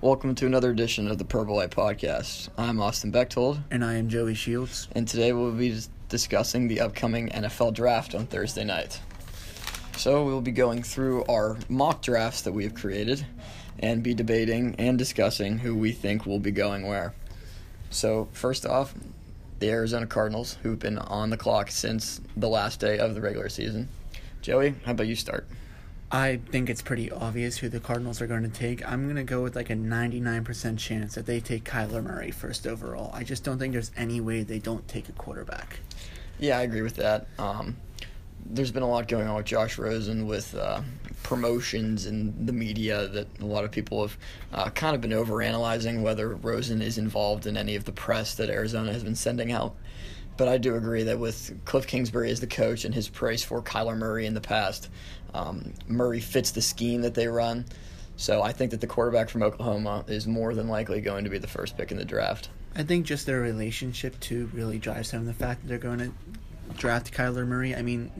Welcome to another edition of the Purple Light Podcast. I'm Austin Bechtold, And I am Joey Shields. and today we'll be discussing the upcoming NFL draft on Thursday night. So we'll be going through our mock drafts that we have created and be debating and discussing who we think will be going where. So, first off, the Arizona Cardinals, who've been on the clock since the last day of the regular season. Joey, how about you start? I think it's pretty obvious who the Cardinals are going to take. I'm going to go with like a 99% chance that they take Kyler Murray first overall. I just don't think there's any way they don't take a quarterback. Yeah, I agree with that. Um, there's been a lot going on with Josh Rosen with uh, promotions and the media that a lot of people have uh, kind of been overanalyzing whether Rosen is involved in any of the press that Arizona has been sending out. But I do agree that with Cliff Kingsbury as the coach and his praise for Kyler Murray in the past, um, Murray fits the scheme that they run. So I think that the quarterback from Oklahoma is more than likely going to be the first pick in the draft. I think just their relationship too really drives home. The fact that they're going to draft Kyler Murray. I mean,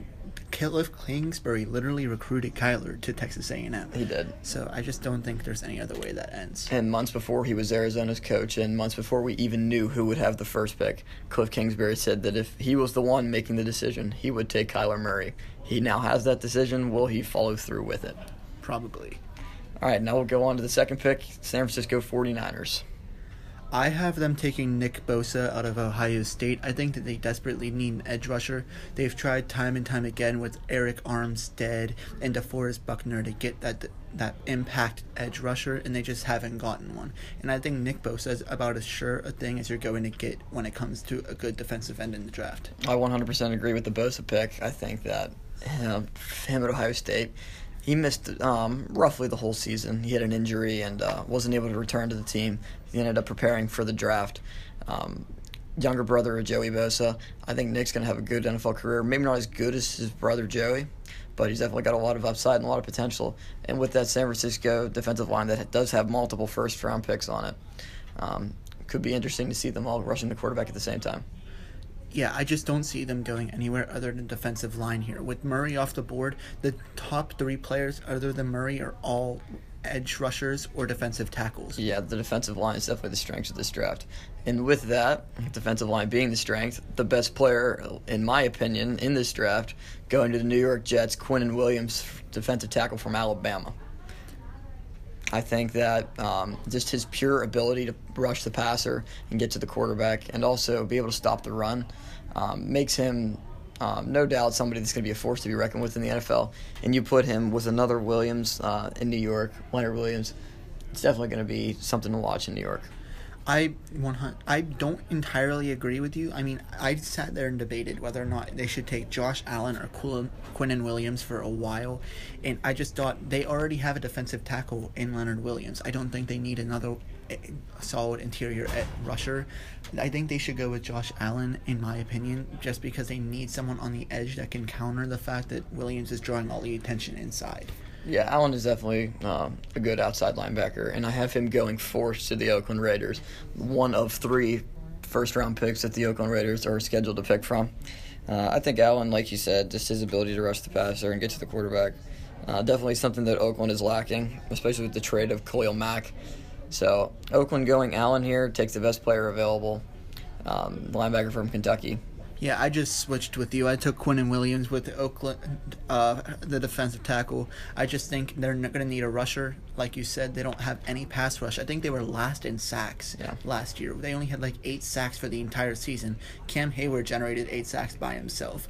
Cliff Kingsbury literally recruited Kyler to Texas A&M. He did. So I just don't think there's any other way that ends. And months before he was Arizona's coach, and months before we even knew who would have the first pick, Cliff Kingsbury said that if he was the one making the decision, he would take Kyler Murray. He now has that decision. Will he follow through with it? Probably. All right, now we'll go on to the second pick San Francisco 49ers. I have them taking Nick Bosa out of Ohio State. I think that they desperately need an edge rusher. They've tried time and time again with Arik Armstead and DeForest Buckner to get that that impact edge rusher, and they just haven't gotten one. And I think Nick Bosa is about as sure a thing as you're going to get when it comes to a good defensive end in the draft. I 100% agree with the Bosa pick. I think that him at Ohio State, he missed um, roughly the whole season. He had an injury and uh, wasn't able to return to the team. He ended up preparing for the draft. Um, younger brother of Joey Bosa. I think Nick's going to have a good NFL career. Maybe not as good as his brother Joey, but he's definitely got a lot of upside and a lot of potential. And with that San Francisco defensive line that does have multiple first round picks on it, um, could be interesting to see them all rushing the quarterback at the same time. Yeah, I just don't see them going anywhere other than defensive line here. With Murray off the board, the top three players other than Murray are all edge rushers or defensive tackles. Yeah, the defensive line is definitely the strength of this draft. And with that, defensive line being the strength, the best player, in my opinion, in this draft, going to the New York Jets, Quinnen Williams, defensive tackle from Alabama. I think that um, just his pure ability to rush the passer and get to the quarterback and also be able to stop the run um, makes him um, no doubt somebody that's going to be a force to be reckoned with in the NFL. And you put him with another Williams uh, in New York, Leonard Williams, it's definitely going to be something to watch in New York. I one I don't entirely agree with you. I mean, I sat there and debated whether or not they should take Josh Allen or Quinn, Quinnen Williams for a while, and I just thought they already have a defensive tackle in Leonard Williams. I don't think they need another eh, solid interior at rusher. I think they should go with Josh Allen, in my opinion, just because they need someone on the edge that can counter the fact that Williams is drawing all the attention inside. Yeah, Allen is definitely uh, a good outside linebacker, and I have him going fourth to the Oakland Raiders, one of three first round picks that the Oakland Raiders are scheduled to pick from. Uh, I think Allen, like you said, just his ability to rush the passer and get to the quarterback, uh, definitely something that Oakland is lacking, especially with the trade of Khalil Mack. So Oakland going Allen here takes the best player available, um, linebacker from Kentucky. Yeah, I just switched with you. I took Quinnen Williams with Oakland, uh, the defensive tackle. I just think they're not going to need a rusher. Like you said, they don't have any pass rush. I think they were last in sacks yeah. last year. They only had like eight sacks for the entire season. Cam Heyward generated eight sacks by himself.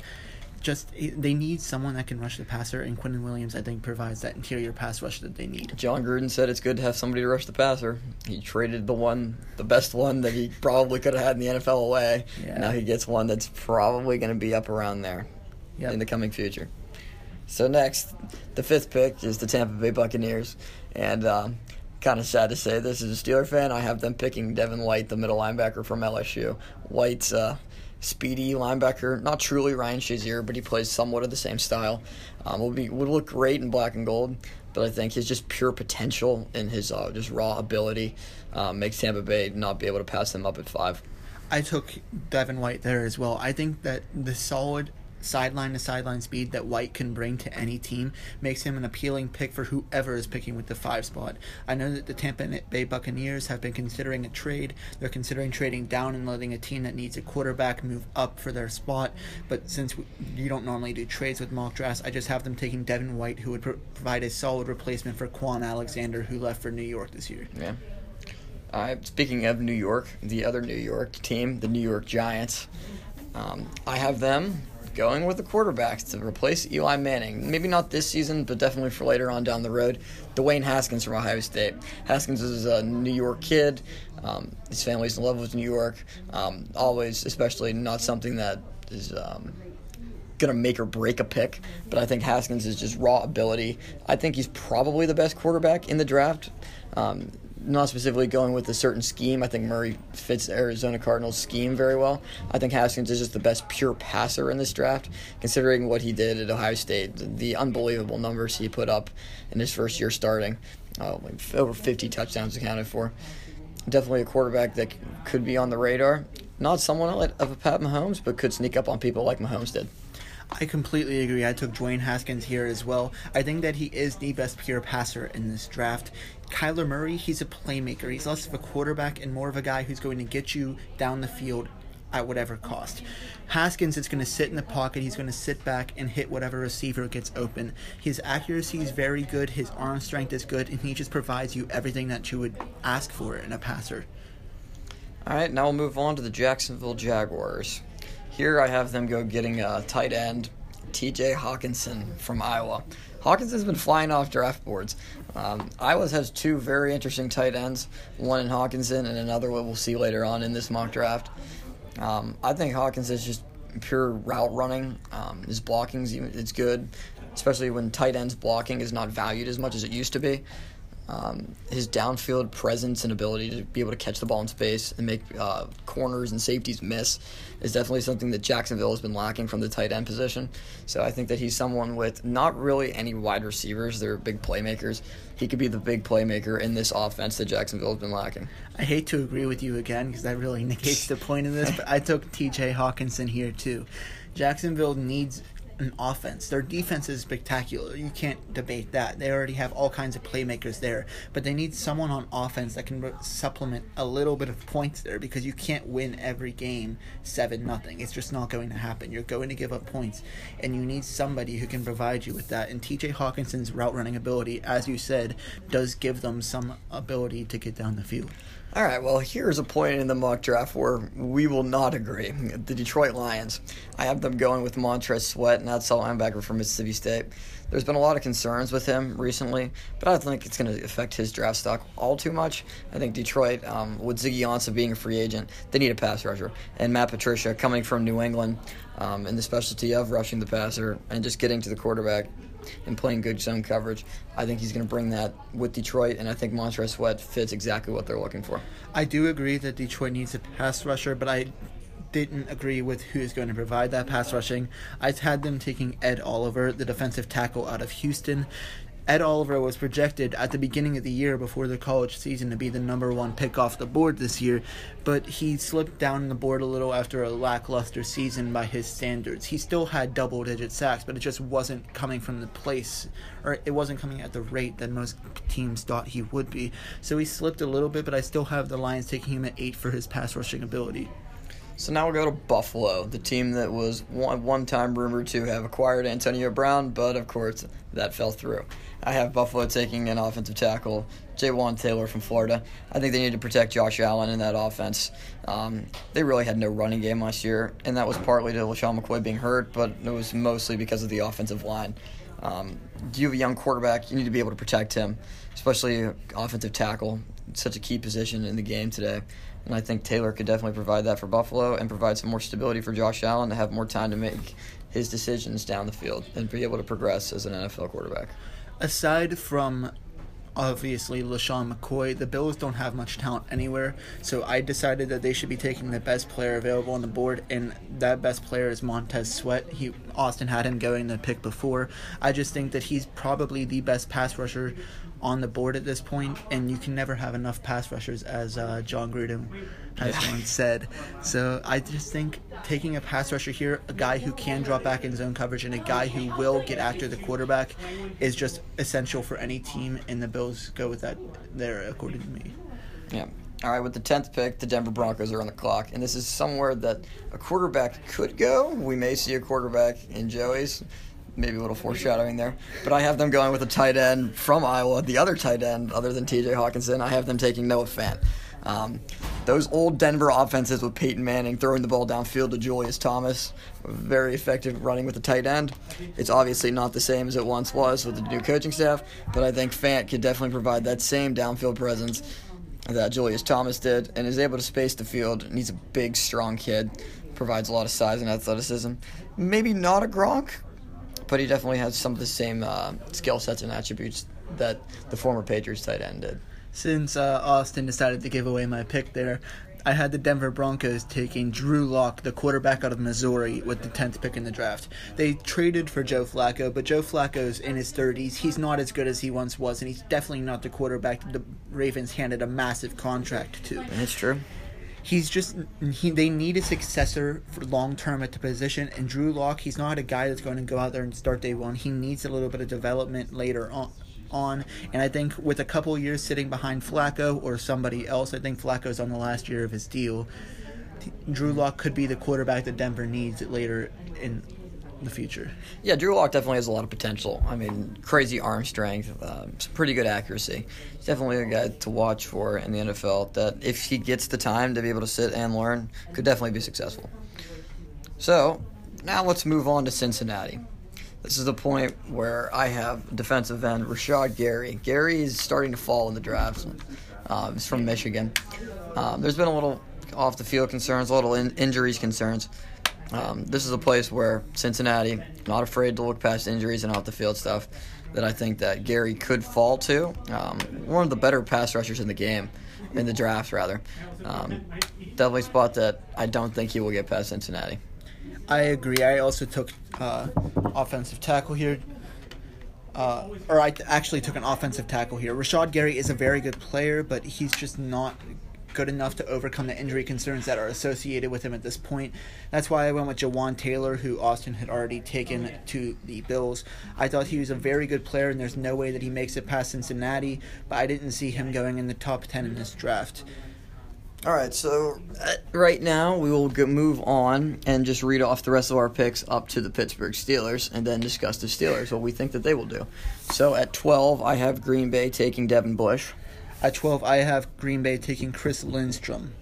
Just they need someone that can rush the passer, and Quinnen Williams, I think, provides that interior pass rush that they need. Jon Gruden said it's good to have somebody to rush the passer. He traded the one, the best one that he probably could have had in the NFL away. Yeah. Now he gets one that's probably going to be up around there Yep. in the coming future. So next, the fifth pick is the Tampa Bay Buccaneers, and um, kind of sad to say this as a Steeler fan, I have them picking Devin White, the middle linebacker from LSU. White's uh, speedy linebacker, not truly Ryan Shazier, but he plays somewhat of the same style. Um, be would look great in black and gold, but I think his just pure potential and his uh, just raw ability um, makes Tampa Bay not be able to pass them up at five. I took Devin White there as well. I think that the solid sideline to sideline speed that White can bring to any team makes him an appealing pick for whoever is picking with the five spot. I know that the Tampa Bay Buccaneers have been considering a trade. They're considering trading down and letting a team that needs a quarterback move up for their spot. But since you don't normally do trades with mock drafts, I just have them taking Devin White, who would pro- provide a solid replacement for Kwon Alexander, who left for New York this year. Yeah. Uh, speaking of New York, the other New York team, the New York Giants, um, I have them going with the quarterbacks to replace Eli Manning. Maybe not this season, but definitely for later on down the road. Dwayne Haskins from Ohio State. Haskins is a New York kid. Um, his family's in love with New York. Um, always, especially not something that is um, going to make or break a pick, but I think Haskins is just raw ability. I think he's probably the best quarterback in the draft. Um, not specifically going with a certain scheme. I think Murray fits the Arizona Cardinals scheme very well. I think Haskins is just the best pure passer in this draft, considering what he did at Ohio State, the unbelievable numbers he put up in his first year starting, uh, over 50 touchdowns accounted for. Definitely a quarterback that could be on the radar. Not someone of a Pat Mahomes, but could sneak up on people like Mahomes did. I completely agree. I took Dwayne Haskins here as well. I think that he is the best pure passer in this draft. Kyler Murray, he's a playmaker. He's less of a quarterback and more of a guy who's going to get you down the field at whatever cost. Haskins is going to sit in the pocket. He's going to sit back and hit whatever receiver gets open. His accuracy is very good. His arm strength is good, and he just provides you everything that you would ask for in a passer. All right, now we'll move on to the Jacksonville Jaguars. Here I have them go getting a tight end, T.J. Hockenson from Iowa. Hockenson's been flying off draft boards. Um, Iowa has two very interesting tight ends, one in Hockenson and another one we'll see later on in this mock draft. Um, I think Hawkins is just pure route running. Um, his blocking is good, especially when tight ends blocking is not valued as much as it used to be. Um, his downfield presence and ability to be able to catch the ball in space and make uh, corners and safeties miss is definitely something that Jacksonville has been lacking from the tight end position. So I think that he's someone with not really any wide receivers. They're big playmakers. He could be the big playmaker in this offense that Jacksonville has been lacking. I hate to agree with you again because that really negates the point of this, but I took TJ Hockenson here too. Jacksonville needs an offense. Their defense is spectacular. You can't debate that. They already have all kinds of playmakers there, but they need someone on offense that can supplement a little bit of points there because you can't win every game 7 nothing. It's just not going to happen. You're going to give up points and you need somebody who can provide you with that. And TJ Hockenson's route running ability, as you said, does give them some ability to get down the field. All right, well, here's a point in the mock draft where we will not agree. The Detroit Lions. I have them going with Montez Sweat, and that's all linebacker from Mississippi State. There's been a lot of concerns with him recently, but I don't think it's going to affect his draft stock all too much. I think Detroit, um, with Ziggy Ansah being a free agent, they need a pass rusher. And Matt Patricia coming from New England um, in the specialty of rushing the passer and just getting to the quarterback and playing good zone coverage. I think he's going to bring that with Detroit, and I think Montez Sweat fits exactly what they're looking for. I do agree that Detroit needs a pass rusher, but I didn't agree with who is going to provide that pass rushing. I had them taking Ed Oliver, the defensive tackle out of Houston. Ed Oliver was projected at the beginning of the year before the college season to be the number one pick off the board this year, but he slipped down the board a little after a lackluster season by his standards. He still had double digit sacks, but it just wasn't coming from the place, or it wasn't coming at the rate that most teams thought he would be. So he slipped a little bit, but I still have the Lions taking him at eight for his pass rushing ability. So now we'll go to Buffalo, the team that was one, one time rumored to have acquired Antonio Brown, but of course that fell through. I have Buffalo taking an offensive tackle, Jawaan Taylor from Florida. I think they need to protect Josh Allen in that offense. Um, they really had no running game last year, and that was partly to LeSean McCoy being hurt, but it was mostly because of the offensive line. Um, you have a young quarterback, you need to be able to protect him, especially offensive tackle. It's such a key position in the game today. And I think Taylor could definitely provide that for Buffalo and provide some more stability for Josh Allen to have more time to make his decisions down the field and be able to progress as an NFL quarterback. Aside from obviously LeSean McCoy. The Bills don't have much talent anywhere, so I decided that they should be taking the best player available on the board, and that best player is Montez Sweat. He Austin had him going the pick before. I just think that he's probably the best pass rusher on the board at this point, and you can never have enough pass rushers, as uh, Jon Gruden has once said. So I just think taking a pass rusher here, a guy who can drop back in zone coverage, and a guy who will get after the quarterback, is just essential for any team, and the Bills go with that there, according to me. Yeah. All right, with the 10th pick, the Denver Broncos are on the clock, and this is somewhere that a quarterback could go. We may see a quarterback in Joey's, maybe a little foreshadowing there. But I have them going with a tight end from Iowa, the other tight end, other than TJ Hockenson. I have them taking Noah Fant. Um, those old Denver offenses with Peyton Manning throwing the ball downfield to Julius Thomas, very effective running with the tight end. It's obviously not the same as it once was with the new coaching staff, but I think Fant could definitely provide that same downfield presence that Julius Thomas did and is able to space the field. And he's a big, strong kid, provides a lot of size and athleticism. Maybe not a Gronk, but he definitely has some of the same uh, skill sets and attributes that the former Patriots tight end did. Since uh, Austin decided to give away my pick there, I had the Denver Broncos taking Drew Lock, the quarterback out of Missouri, with the 10th pick in the draft. They traded for Joe Flacco, but Joe Flacco's in his 30s. He's not as good as he once was, and he's definitely not the quarterback the Ravens handed a massive contract to. That's true. He's just he, they need a successor for long term at the position, and Drew Lock, he's not a guy that's going to go out there and start day one. He needs a little bit of development later on on. And I think with a couple years sitting behind Flacco or somebody else, I think Flacco's on the last year of his deal. Drew Lock could be the quarterback that Denver needs later in the future. Yeah, Drew Lock definitely has a lot of potential. I mean, crazy arm strength, uh, pretty good accuracy. He's definitely a guy to watch for in the NFL. That if he gets the time to be able to sit and learn, could definitely be successful. So now let's move on to Cincinnati. This is the point where I have defensive end Rashan Gary. Gary is starting to fall in the drafts. Um, he's from Michigan. Um, there's been a little off the field concerns, a little in- injuries concerns. Um, this is a place where Cincinnati, not afraid to look past injuries and off the field stuff, that I think that Gary could fall to. Um, one of the better pass rushers in the game, in the draft rather. Um, definitely spot that I don't think he will get past Cincinnati. I agree. I also took uh, offensive tackle here. Uh, or I actually took an offensive tackle here. Rashan Gary is a very good player, but he's just not good enough to overcome the injury concerns that are associated with him at this point. That's why I went with Jawaan Taylor, who Austin had already taken to the Bills. I thought he was a very good player, and there's no way that he makes it past Cincinnati, but I didn't see him going in the top 10 in this draft. All right, so uh, right now we will move on and just read off the rest of our picks up to the Pittsburgh Steelers and then discuss the Steelers, what we think that they will do. So at 12, I have Green Bay taking Devin Bush. At 12, I have Green Bay taking Chris Lindstrom.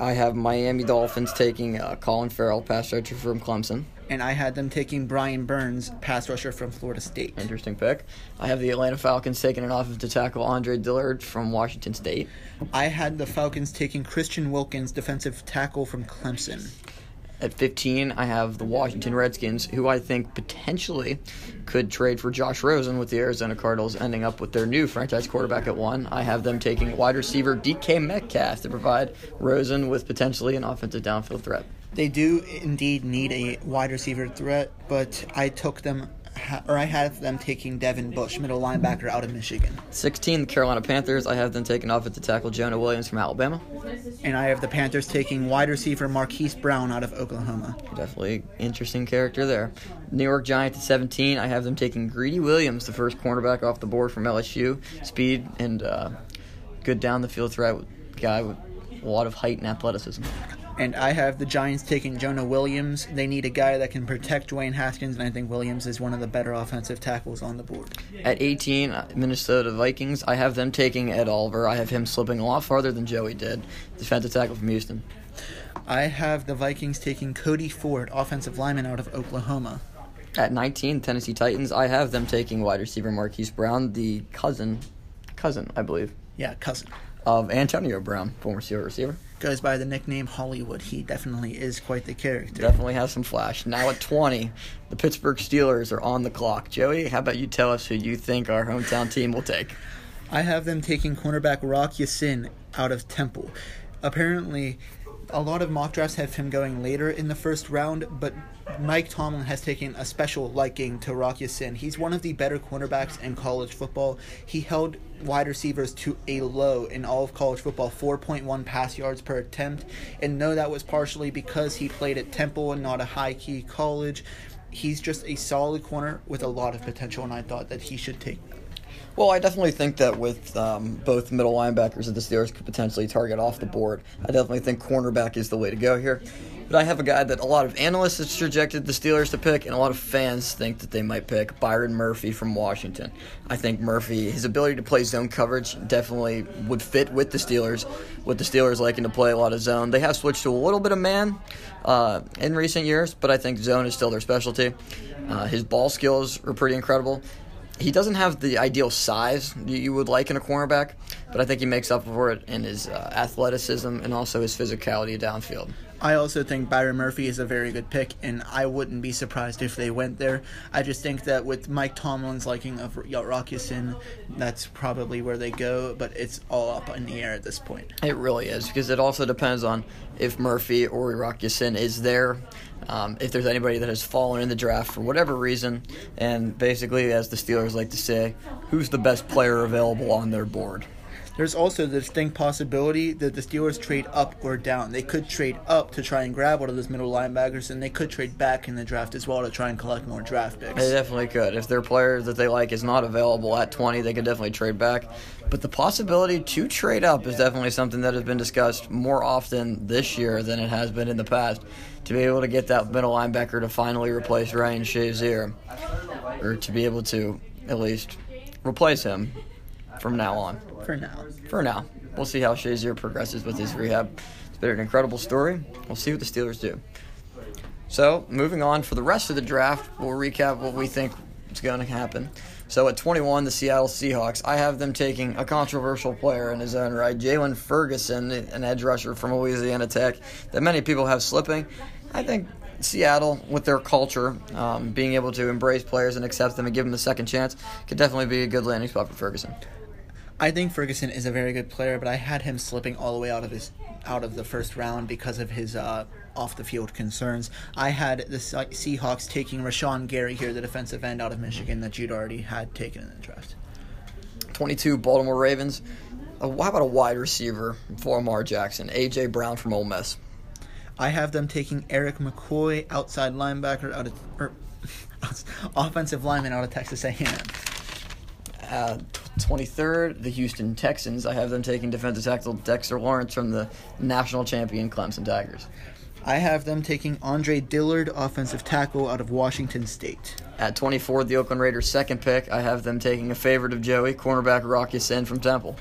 I have Miami Dolphins taking uh, Clelin Ferrell, pass rusher from Clemson. And I had them taking Brian Burns, pass rusher from Florida State. Interesting pick. I have the Atlanta Falcons taking an offensive tackle, Andre Dillard from Washington State. I had the Falcons taking Christian Wilkins, defensive tackle from Clemson. At 15, I have the Washington Redskins, who I think potentially could trade for Josh Rosen with the Arizona Cardinals, ending up with their new franchise quarterback at one. I have them taking wide receiver DK Metcalf to provide Rosen with potentially an offensive downfield threat. They do indeed need a wide receiver threat, but I took them or I have them taking Devin Bush, middle linebacker out of Michigan. 16, the Carolina Panthers. I have them taking offensive tackle Jonah Williams from Alabama. And I have the Panthers taking wide receiver Marquise Brown out of Oklahoma. Definitely interesting character there. New York Giants at 17. I have them taking Greedy Williams, the first cornerback off the board from LSU. Speed and uh, good down the field threat guy with a lot of height and athleticism and I have the Giants taking Jonah Williams. They need a guy that can protect Dwayne Haskins, and I think Williams is one of the better offensive tackles on the board. At 18, uh, Minnesota Vikings, I have them taking Ed Oliver. I have him slipping a lot farther than Joey did, defensive tackle from Houston. I have the Vikings taking Cody Ford, offensive lineman out of Oklahoma. At 19, Tennessee Titans, I have them taking wide receiver Marquise Brown, the cousin, cousin, I believe. Yeah, cousin. Of Antonio Brown, former Steelers receiver goes by the nickname Hollywood. He definitely is quite the character. Definitely has some flash. Now at 20, the Pittsburgh Steelers are on the clock. Joey, how about you tell us who you think our hometown team will take? I have them taking cornerback Rock Ya-Sin out of Temple. Apparently, a lot of mock drafts have him going later in the first round, but Mike Tomlin has taken a special liking to Rock Ya-Sin. He's one of the better cornerbacks in college football. He held wide receivers to a low in all of college football, 4.1 pass yards per attempt. And no, that was partially because he played at Temple and not a high key college. He's just a solid corner with a lot of potential, and I thought that he should take well, I definitely think that with um, both middle linebackers that the Steelers could potentially target off the board, I definitely think cornerback is the way to go here. But I have a guy that a lot of analysts have projected the Steelers to pick, and a lot of fans think that they might pick Byron Murphy from Washington. I think Murphy, his ability to play zone coverage definitely would fit with the Steelers, with the Steelers liking to play a lot of zone. They have switched to a little bit of man uh, in recent years, but I think zone is still their specialty. Uh, his ball skills are pretty incredible he doesn't have the ideal size you would like in a cornerback, but I think he makes up for it in his uh, athleticism and also his physicality downfield. I also think Byron Murphy is a very good pick, and I wouldn't be surprised if they went there. I just think that with Mike Tomlin's liking of Rock that's probably where they go, but it's all up in the air at this point. It really is, because it also depends on if Murphy or Rock is there. Um, if there's anybody that has fallen in the draft for whatever reason, and basically, as the Steelers like to say, who's the best player available on their board. There's also the distinct possibility that the Steelers trade up or down. They could trade up to try and grab one of those middle linebackers, and they could trade back in the draft as well to try and collect more draft picks. They definitely could. If their player that they like is not available at 20, they could definitely trade back. But the possibility to trade up is definitely something that has been discussed more often this year than it has been in the past. To be able to get that middle linebacker to finally replace Ryan Shazier, or to be able to at least replace him from now on. For now. For now. We'll see how Shazier progresses with his rehab. It's been an incredible story. We'll see what the Steelers do. So, moving on for the rest of the draft, we'll recap what we think is going to happen. So, at 21, the Seattle Seahawks, I have them taking a controversial player in his own right, Jaylon Ferguson, an edge rusher from Louisiana Tech, that many people have slipping. I think Seattle, with their culture, um, being able to embrace players and accept them and give them a second chance, could definitely be a good landing spot for Ferguson. I think Ferguson is a very good player, but I had him slipping all the way out of his out of the first round because of his uh, off the field concerns. I had the Seahawks taking Rashan Gary here, the defensive end out of Michigan that you'd already had taken in the draft. 22 Baltimore Ravens. Uh, how about a wide receiver for Lamar Jackson? AJ Brown from Ole Miss. I have them taking Erik McCoy, outside linebacker out of or, offensive lineman out of Texas A&M. Uh, 23rd, the Houston Texans. I have them taking defensive tackle Dexter Lawrence from the national champion Clemson Tigers. I have them taking Andre Dillard, offensive tackle out of Washington State. At 24, the Oakland Raiders' second pick, I have them taking a favorite of Joey, cornerback Rock Ya-Sin from Temple.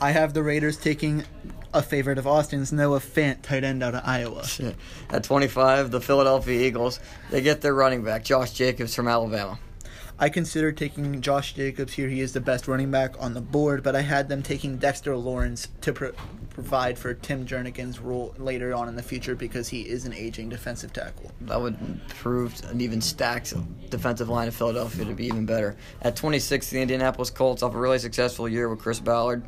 I have the Raiders taking a favorite of Austin's Noah Fant, tight end out of Iowa. At 25, the Philadelphia Eagles, they get their running back, Josh Jacobs from Alabama. I considered taking Josh Jacobs here. He is the best running back on the board, but I had them taking Dexter Lawrence to pro- provide for Tim Jernigan's role later on in the future because he is an aging defensive tackle. That would prove an even stacked defensive line of Philadelphia to be even better. At 26, the Indianapolis Colts off a really successful year with Chris Ballard.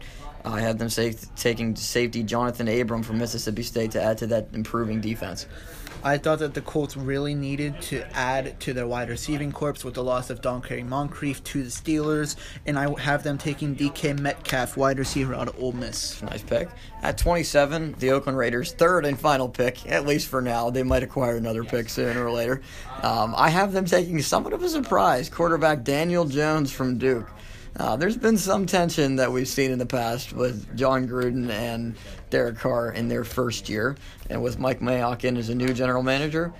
I have them say, taking safety Johnathan Abram from Mississippi State to add to that improving defense. I thought that the Colts really needed to add to their wide receiving corps with the loss of Donte Moncrief to the Steelers, and I have them taking DK Metcalf, wide receiver out of Ole Miss. Nice pick. At 27, the Oakland Raiders' third and final pick, at least for now. They might acquire another pick sooner or later. Um, I have them taking somewhat of a surprise quarterback Daniel Jones from Duke. Uh, there's been some tension that we've seen in the past with Jon Gruden and Derek Carr in their first year, and with Mike Mayock in as a new general manager.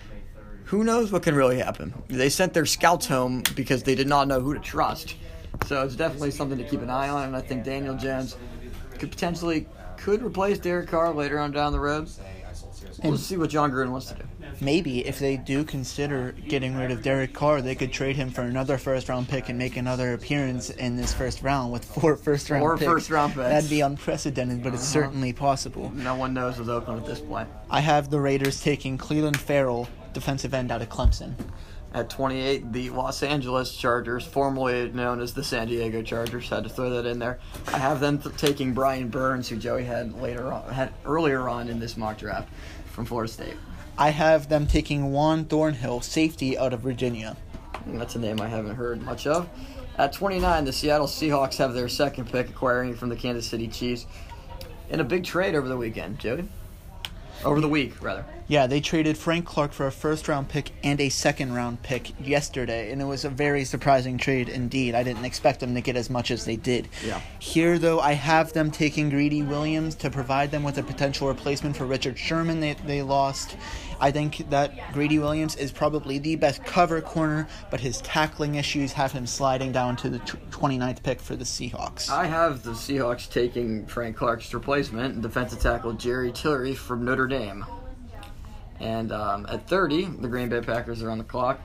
Who knows what can really happen? They sent their scouts home because they did not know who to trust. So it's definitely something to keep an eye on, and I think Daniel Jones could potentially could replace Derek Carr later on down the road. We'll see what Jon Gruden wants to do maybe if they do consider getting rid of Derek Carr, they could trade him for another first round pick and make another appearance in this first round with four first round four picks. first round picks. That'd be unprecedented, but it's uh-huh. certainly possible. No one knows with Oakland at this point. I have the Raiders taking Clelin Ferrell, defensive end out of Clemson. At 28, the Los Angeles Chargers, formerly known as the San Diego Chargers, had to throw that in there. I have them th- taking Brian Burns, who Joey had later on, had earlier on in this mock draft from Florida State. I have them taking Juan Thornhill, safety out of Virginia. That's a name I haven't heard much of. At 29, the Seattle Seahawks have their second pick, acquiring from the Kansas City Chiefs in a big trade over the weekend, Joey. Over the week, rather. Yeah, they traded Frank Clark for a first round pick and a second round pick yesterday, and it was a very surprising trade indeed. I didn't expect them to get as much as they did. Yeah. Here, though, I have them taking Greedy Williams to provide them with a potential replacement for Richard Sherman they, they lost. I think that Greedy Williams is probably the best cover corner, but his tackling issues have him sliding down to the tw- 29th pick for the Seahawks. I have the Seahawks taking Frank Clark's replacement, defensive tackle Jerry Tillery from Notre Dame. And um, at 30, the Green Bay Packers are on the clock.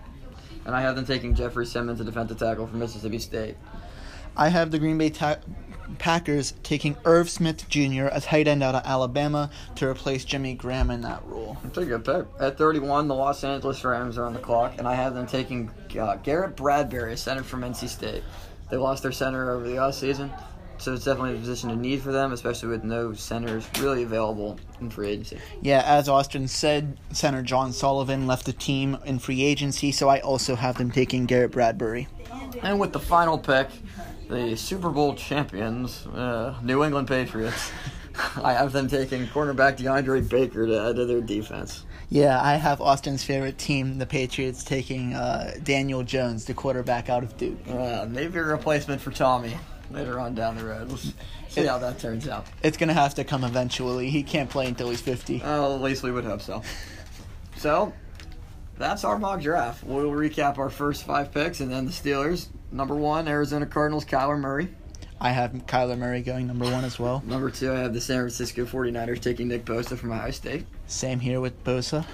And I have them taking Jeffery Simmons, a defensive tackle from Mississippi State. I have the Green Bay ta- Packers taking Irv Smith Jr., a tight end out of Alabama, to replace Jimmy Graham in that role. That's a good pick. At 31, the Los Angeles Rams are on the clock, and I have them taking uh, Garrett Bradbury, a center from NC State. They lost their center over the offseason, so it's definitely a position of need for them, especially with no centers really available in free agency. Yeah, as Austin said, center John Sullivan left the team in free agency, so I also have them taking Garrett Bradbury. And with the final pick, the Super Bowl champions, uh, New England Patriots, I have them taking cornerback DeAndre Baker to add to their defense. Yeah, I have Austin's favorite team, the Patriots, taking uh, Daniel Jones, the quarterback out of Duke. Uh, maybe a replacement for Tommy later on down the road. See how that turns out. It's going to have to come eventually. He can't play until he's 50. Well, at least we would hope so. So, that's our mock draft. We'll recap our first five picks and then the Steelers. Number one, Arizona Cardinals, Kyler Murray. I have Kyler Murray going number one as well. Number two, I have the San Francisco 49ers taking Nick Bosa from Ohio State. Same here with Bosa.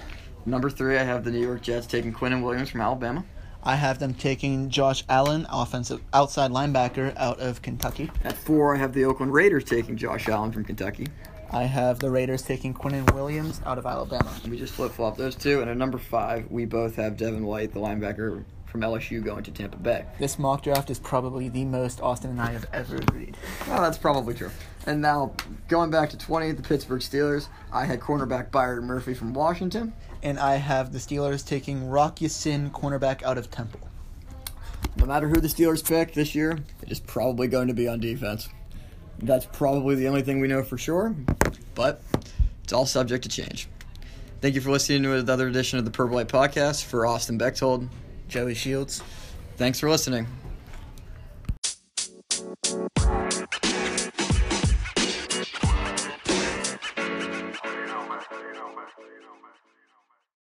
Number three, I have the New York Jets taking Quinnen Williams from Alabama. I have them taking Josh Allen, offensive outside linebacker out of Kentucky. At four, I have the Oakland Raiders taking Josh Allen from Kentucky. I have the Raiders taking Quinnen Williams out of Alabama. We just flip flop those two. And at number five, we both have Devin White, the linebacker from LSU, going to Tampa Bay. This mock draft is probably the most Austin and I have ever agreed. Well, that's probably true. And now, going back to 20, the Pittsburgh Steelers, I had cornerback Byron Murphy from Washington. And I have the Steelers taking Rock Ya-Sin, cornerback out of Temple. No matter who the Steelers pick this year, it is probably going to be on defense. That's probably the only thing we know for sure, but it's all subject to change. Thank you for listening to another edition of the Purple Light Podcast. For Austin Bechtold, Joey Shields. thanks for listening.